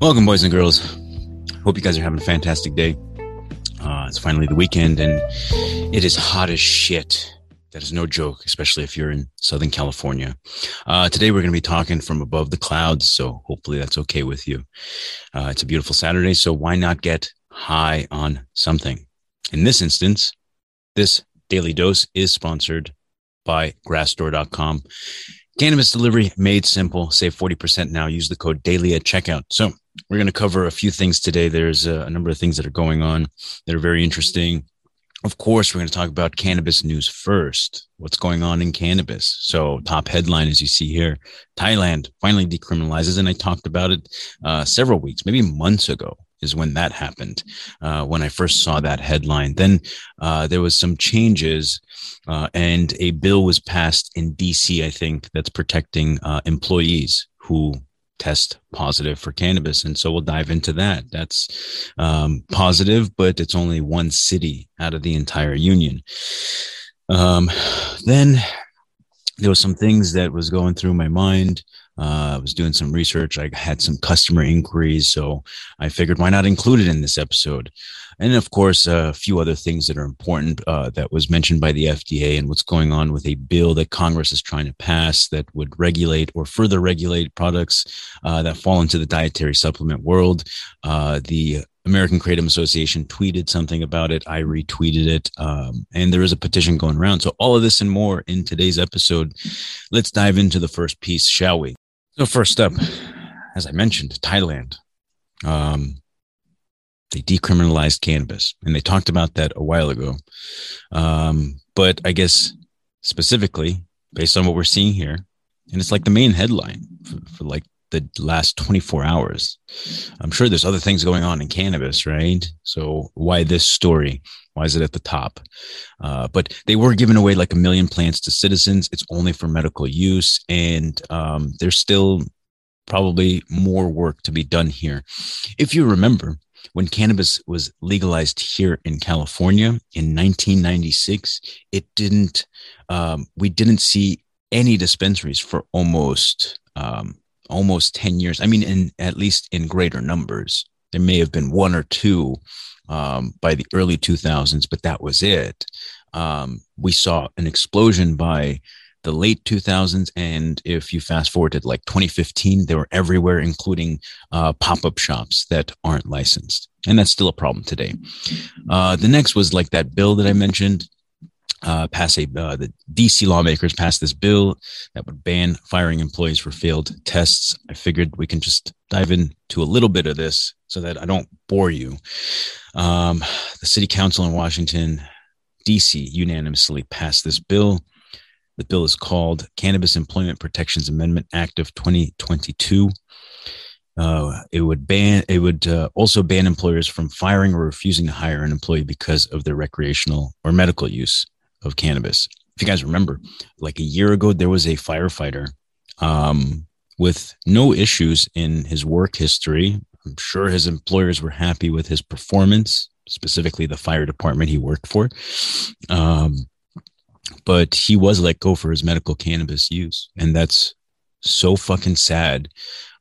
Welcome, boys and girls. Hope you guys are having a fantastic day. Uh, it's finally the weekend, and it is hot as shit. That is no joke, especially if you're in Southern California. Uh, today, we're going to be talking from above the clouds, so hopefully that's okay with you. Uh, it's a beautiful Saturday, so why not get high on something? In this instance, this daily dose is sponsored by grassdoor.com. Cannabis delivery made simple. Save 40% now. Use the code daily at checkout. So, we're going to cover a few things today. There's a, a number of things that are going on that are very interesting. Of course, we're going to talk about cannabis news first. What's going on in cannabis? So, top headline, as you see here Thailand finally decriminalizes. And I talked about it uh, several weeks, maybe months ago, is when that happened. Uh, when I first saw that headline, then uh, there was some changes, uh, and a bill was passed in DC, I think, that's protecting uh, employees who test positive for cannabis. And so we'll dive into that. That's um, positive, but it's only one city out of the entire union. Um, then there was some things that was going through my mind. Uh, I was doing some research. I had some customer inquiries, so I figured why not include it in this episode. And of course, a few other things that are important uh, that was mentioned by the FDA and what's going on with a bill that Congress is trying to pass that would regulate or further regulate products uh, that fall into the dietary supplement world. Uh, the American Kratom Association tweeted something about it. I retweeted it. Um, and there is a petition going around. So, all of this and more in today's episode. Let's dive into the first piece, shall we? So, first up, as I mentioned, Thailand. Um, they decriminalized cannabis, and they talked about that a while ago. Um, but I guess specifically, based on what we're seeing here, and it's like the main headline for, for like the last 24 hours. I'm sure there's other things going on in cannabis, right? So why this story? Why is it at the top? Uh, but they were giving away like a million plants to citizens. It's only for medical use, and um, there's still probably more work to be done here. If you remember, when cannabis was legalized here in California in 1996, it didn't. Um, we didn't see any dispensaries for almost um, almost 10 years. I mean, in at least in greater numbers. There may have been one or two um, by the early 2000s, but that was it. Um, we saw an explosion by the late 2000s. And if you fast forward to like 2015, they were everywhere, including uh, pop up shops that aren't licensed. And that's still a problem today. Uh, the next was like that bill that I mentioned uh, pass a uh, the DC lawmakers passed this bill that would ban firing employees for failed tests. I figured we can just dive into a little bit of this so that I don't bore you. Um, the city council in Washington, DC, unanimously passed this bill. The bill is called Cannabis Employment Protections Amendment Act of 2022. Uh, it would ban. It would uh, also ban employers from firing or refusing to hire an employee because of their recreational or medical use of cannabis. If you guys remember, like a year ago, there was a firefighter um, with no issues in his work history. I'm sure his employers were happy with his performance, specifically the fire department he worked for. Um, but he was let go for his medical cannabis use. And that's so fucking sad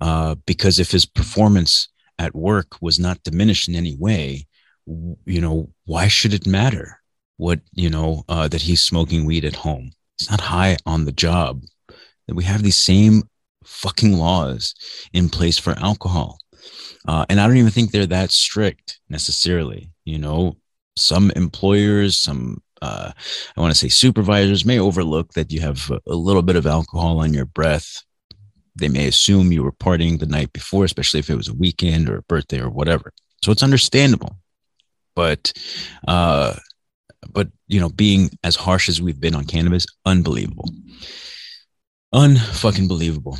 uh, because if his performance at work was not diminished in any way, you know, why should it matter? What you know uh, that he's smoking weed at home. He's not high on the job. That we have these same fucking laws in place for alcohol, uh, and I don't even think they're that strict necessarily. You know, some employers, some uh, I want to say supervisors may overlook that you have a little bit of alcohol on your breath. They may assume you were partying the night before, especially if it was a weekend or a birthday or whatever. So it's understandable. But uh, but you know, being as harsh as we've been on cannabis, unbelievable. Unfucking believable.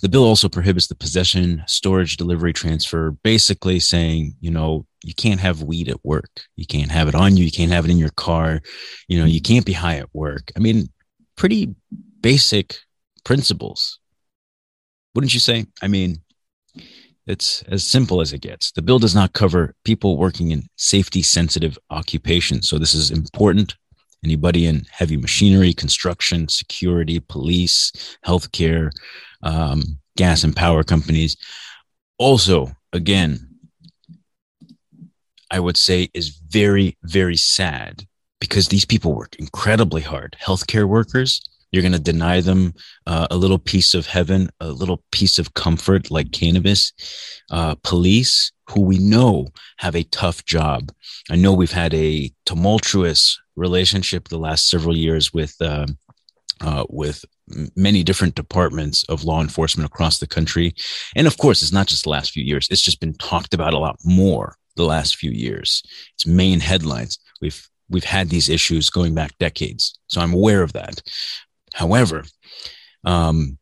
The bill also prohibits the possession, storage, delivery, transfer, basically saying, you know, you can't have weed at work. You can't have it on you. You can't have it in your car. You know, you can't be high at work. I mean, pretty basic principles. Wouldn't you say? I mean, it's as simple as it gets. The bill does not cover people working in safety sensitive occupations. So this is important. Anybody in heavy machinery, construction, security, police, healthcare, um, gas and power companies. Also, again, I would say is very, very sad because these people work incredibly hard. Healthcare workers, you're going to deny them uh, a little piece of heaven, a little piece of comfort like cannabis. Uh, police, who we know have a tough job. I know we've had a tumultuous relationship the last several years with uh, uh, with many different departments of law enforcement across the country. And of course, it's not just the last few years. It's just been talked about a lot more the last few years. It's main headlines. We've we've had these issues going back decades. So I'm aware of that. However, um,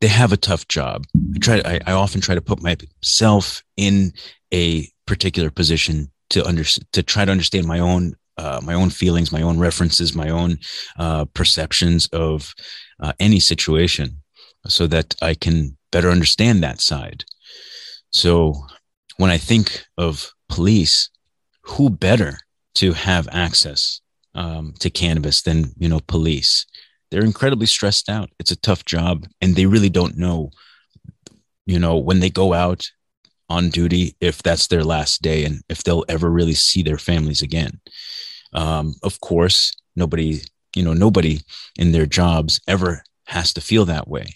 they have a tough job. I try. I, I often try to put myself in a particular position to under to try to understand my own uh, my own feelings, my own references, my own uh, perceptions of uh, any situation, so that I can better understand that side. So when I think of police, who better to have access um, to cannabis than you know police? They're incredibly stressed out. It's a tough job, and they really don't know, you know, when they go out on duty if that's their last day and if they'll ever really see their families again. Um, of course, nobody, you know, nobody in their jobs ever has to feel that way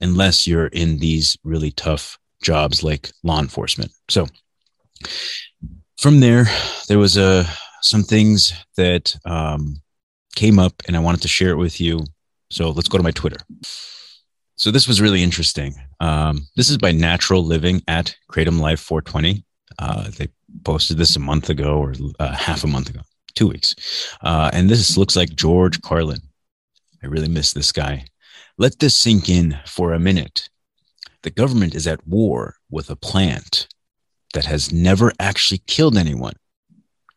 unless you're in these really tough jobs like law enforcement. So from there, there was a uh, some things that um, came up, and I wanted to share it with you. So let's go to my Twitter. So this was really interesting. Um, this is by Natural Living at Kratom Life 420. Uh, they posted this a month ago or uh, half a month ago, two weeks. Uh, and this looks like George Carlin. I really miss this guy. Let this sink in for a minute. The government is at war with a plant that has never actually killed anyone,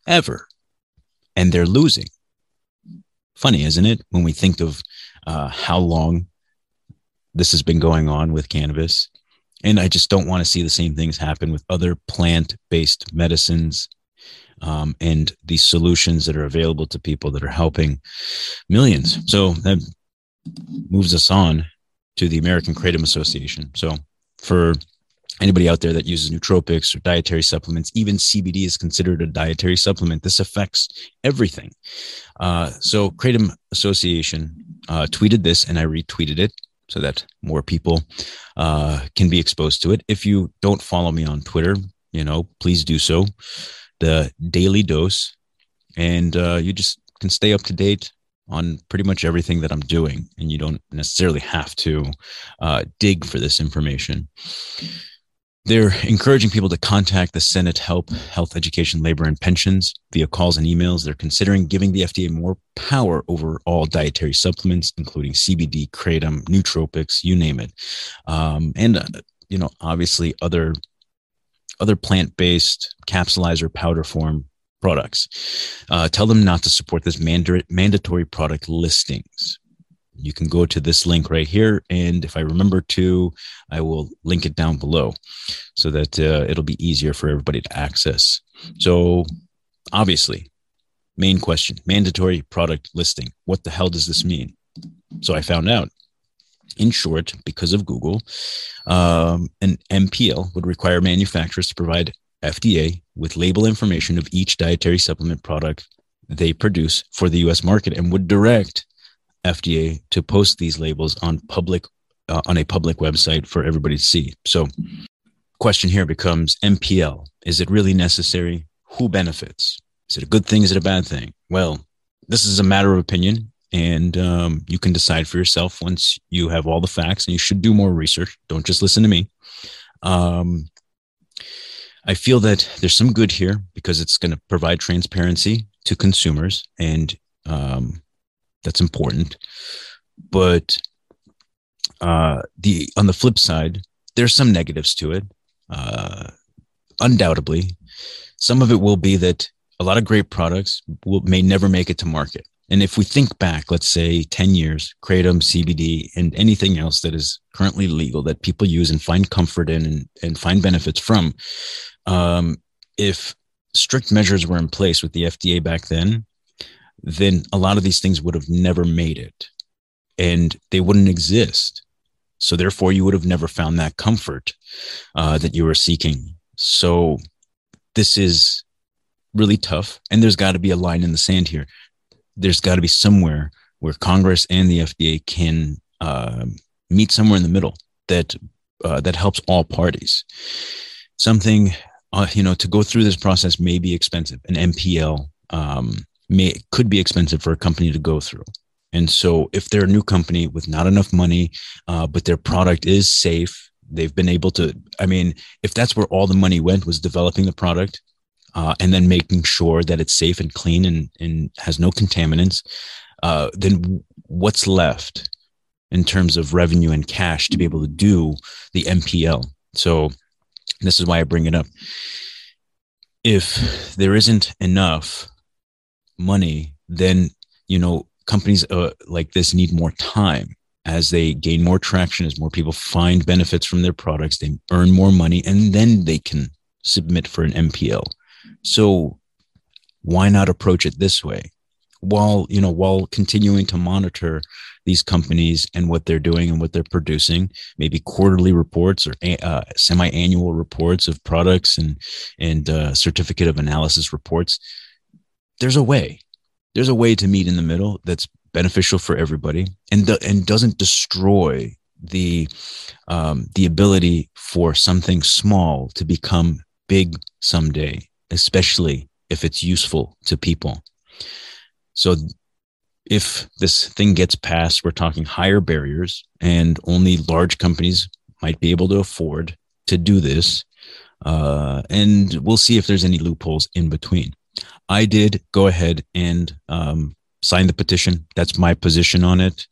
ever. And they're losing. Funny, isn't it? When we think of uh, how long this has been going on with cannabis. And I just don't want to see the same things happen with other plant based medicines um, and the solutions that are available to people that are helping millions. So that moves us on to the American Kratom Association. So for anybody out there that uses nootropics or dietary supplements, even CBD is considered a dietary supplement. This affects everything. Uh, so Kratom Association uh, tweeted this, and I retweeted it so that more people uh, can be exposed to it. If you don't follow me on Twitter, you know, please do so. The Daily Dose, and uh, you just can stay up to date on pretty much everything that I'm doing, and you don't necessarily have to uh, dig for this information. They're encouraging people to contact the Senate Help, Health, Education, Labor, and Pensions via calls and emails. They're considering giving the FDA more power over all dietary supplements, including CBD, kratom, nootropics, you name it, um, and uh, you know, obviously other other plant-based capsulizer powder form products. Uh, tell them not to support this manda- mandatory product listings you can go to this link right here. And if I remember to, I will link it down below so that uh, it'll be easier for everybody to access. So, obviously, main question mandatory product listing. What the hell does this mean? So, I found out. In short, because of Google, um, an MPL would require manufacturers to provide FDA with label information of each dietary supplement product they produce for the US market and would direct FDA to post these labels on public uh, on a public website for everybody to see. So, question here becomes MPL. Is it really necessary? Who benefits? Is it a good thing? Is it a bad thing? Well, this is a matter of opinion, and um, you can decide for yourself once you have all the facts. And you should do more research. Don't just listen to me. Um, I feel that there's some good here because it's going to provide transparency to consumers and um, that's important. But uh, the on the flip side, there's some negatives to it. Uh, undoubtedly, some of it will be that a lot of great products will, may never make it to market. And if we think back, let's say 10 years, Kratom, CBD, and anything else that is currently legal that people use and find comfort in and, and find benefits from, um, if strict measures were in place with the FDA back then, then a lot of these things would have never made it and they wouldn't exist. So therefore, you would have never found that comfort uh, that you were seeking. So this is really tough. And there's got to be a line in the sand here. There's got to be somewhere where Congress and the FDA can uh, meet somewhere in the middle that uh, that helps all parties. Something, uh, you know, to go through this process may be expensive. An MPL um, may could be expensive for a company to go through. And so, if they're a new company with not enough money, uh, but their product is safe, they've been able to. I mean, if that's where all the money went was developing the product uh, and then making sure that it's safe and clean and, and has no contaminants, uh, then what's left in terms of revenue and cash to be able to do the MPL? So, this is why I bring it up. If there isn't enough money, then you know companies uh, like this need more time as they gain more traction, as more people find benefits from their products, they earn more money, and then they can submit for an MPL. So why not approach it this way? While you know, while continuing to monitor these companies and what they're doing and what they're producing, maybe quarterly reports or uh, semi-annual reports of products and and uh, certificate of analysis reports. There's a way there's a way to meet in the middle that's beneficial for everybody and the, and doesn't destroy the um, the ability for something small to become big someday, especially if it's useful to people. So if this thing gets passed, we're talking higher barriers, and only large companies might be able to afford to do this. Uh, and we'll see if there's any loopholes in between. I did go ahead and um, sign the petition. That's my position on it.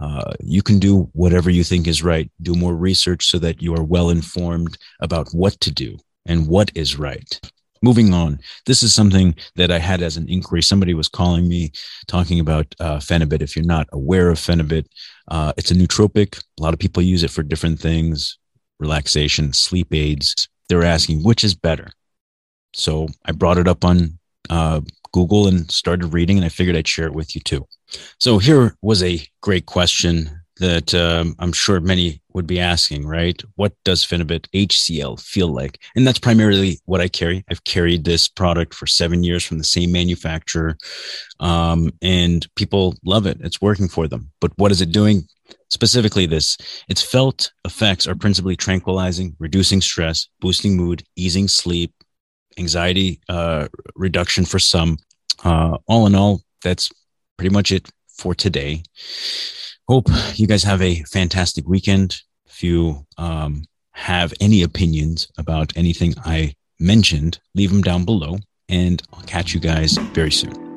Uh, you can do whatever you think is right. Do more research so that you are well informed about what to do and what is right. Moving on, this is something that I had as an inquiry. Somebody was calling me talking about uh. If you're not aware of Phenibut, uh, it's a nootropic. A lot of people use it for different things relaxation, sleep aids. They were asking which is better. So I brought it up on uh, Google and started reading, and I figured I'd share it with you too. So here was a great question that um, I'm sure many would be asking, right? What does Phenibut HCl feel like? And that's primarily what I carry. I've carried this product for seven years from the same manufacturer, um, and people love it. It's working for them. But what is it doing? Specifically, this its felt effects are principally tranquilizing, reducing stress, boosting mood, easing sleep, anxiety uh, reduction for some. Uh, all in all, that's pretty much it for today. Hope you guys have a fantastic weekend. If you um, have any opinions about anything I mentioned, leave them down below, and I'll catch you guys very soon.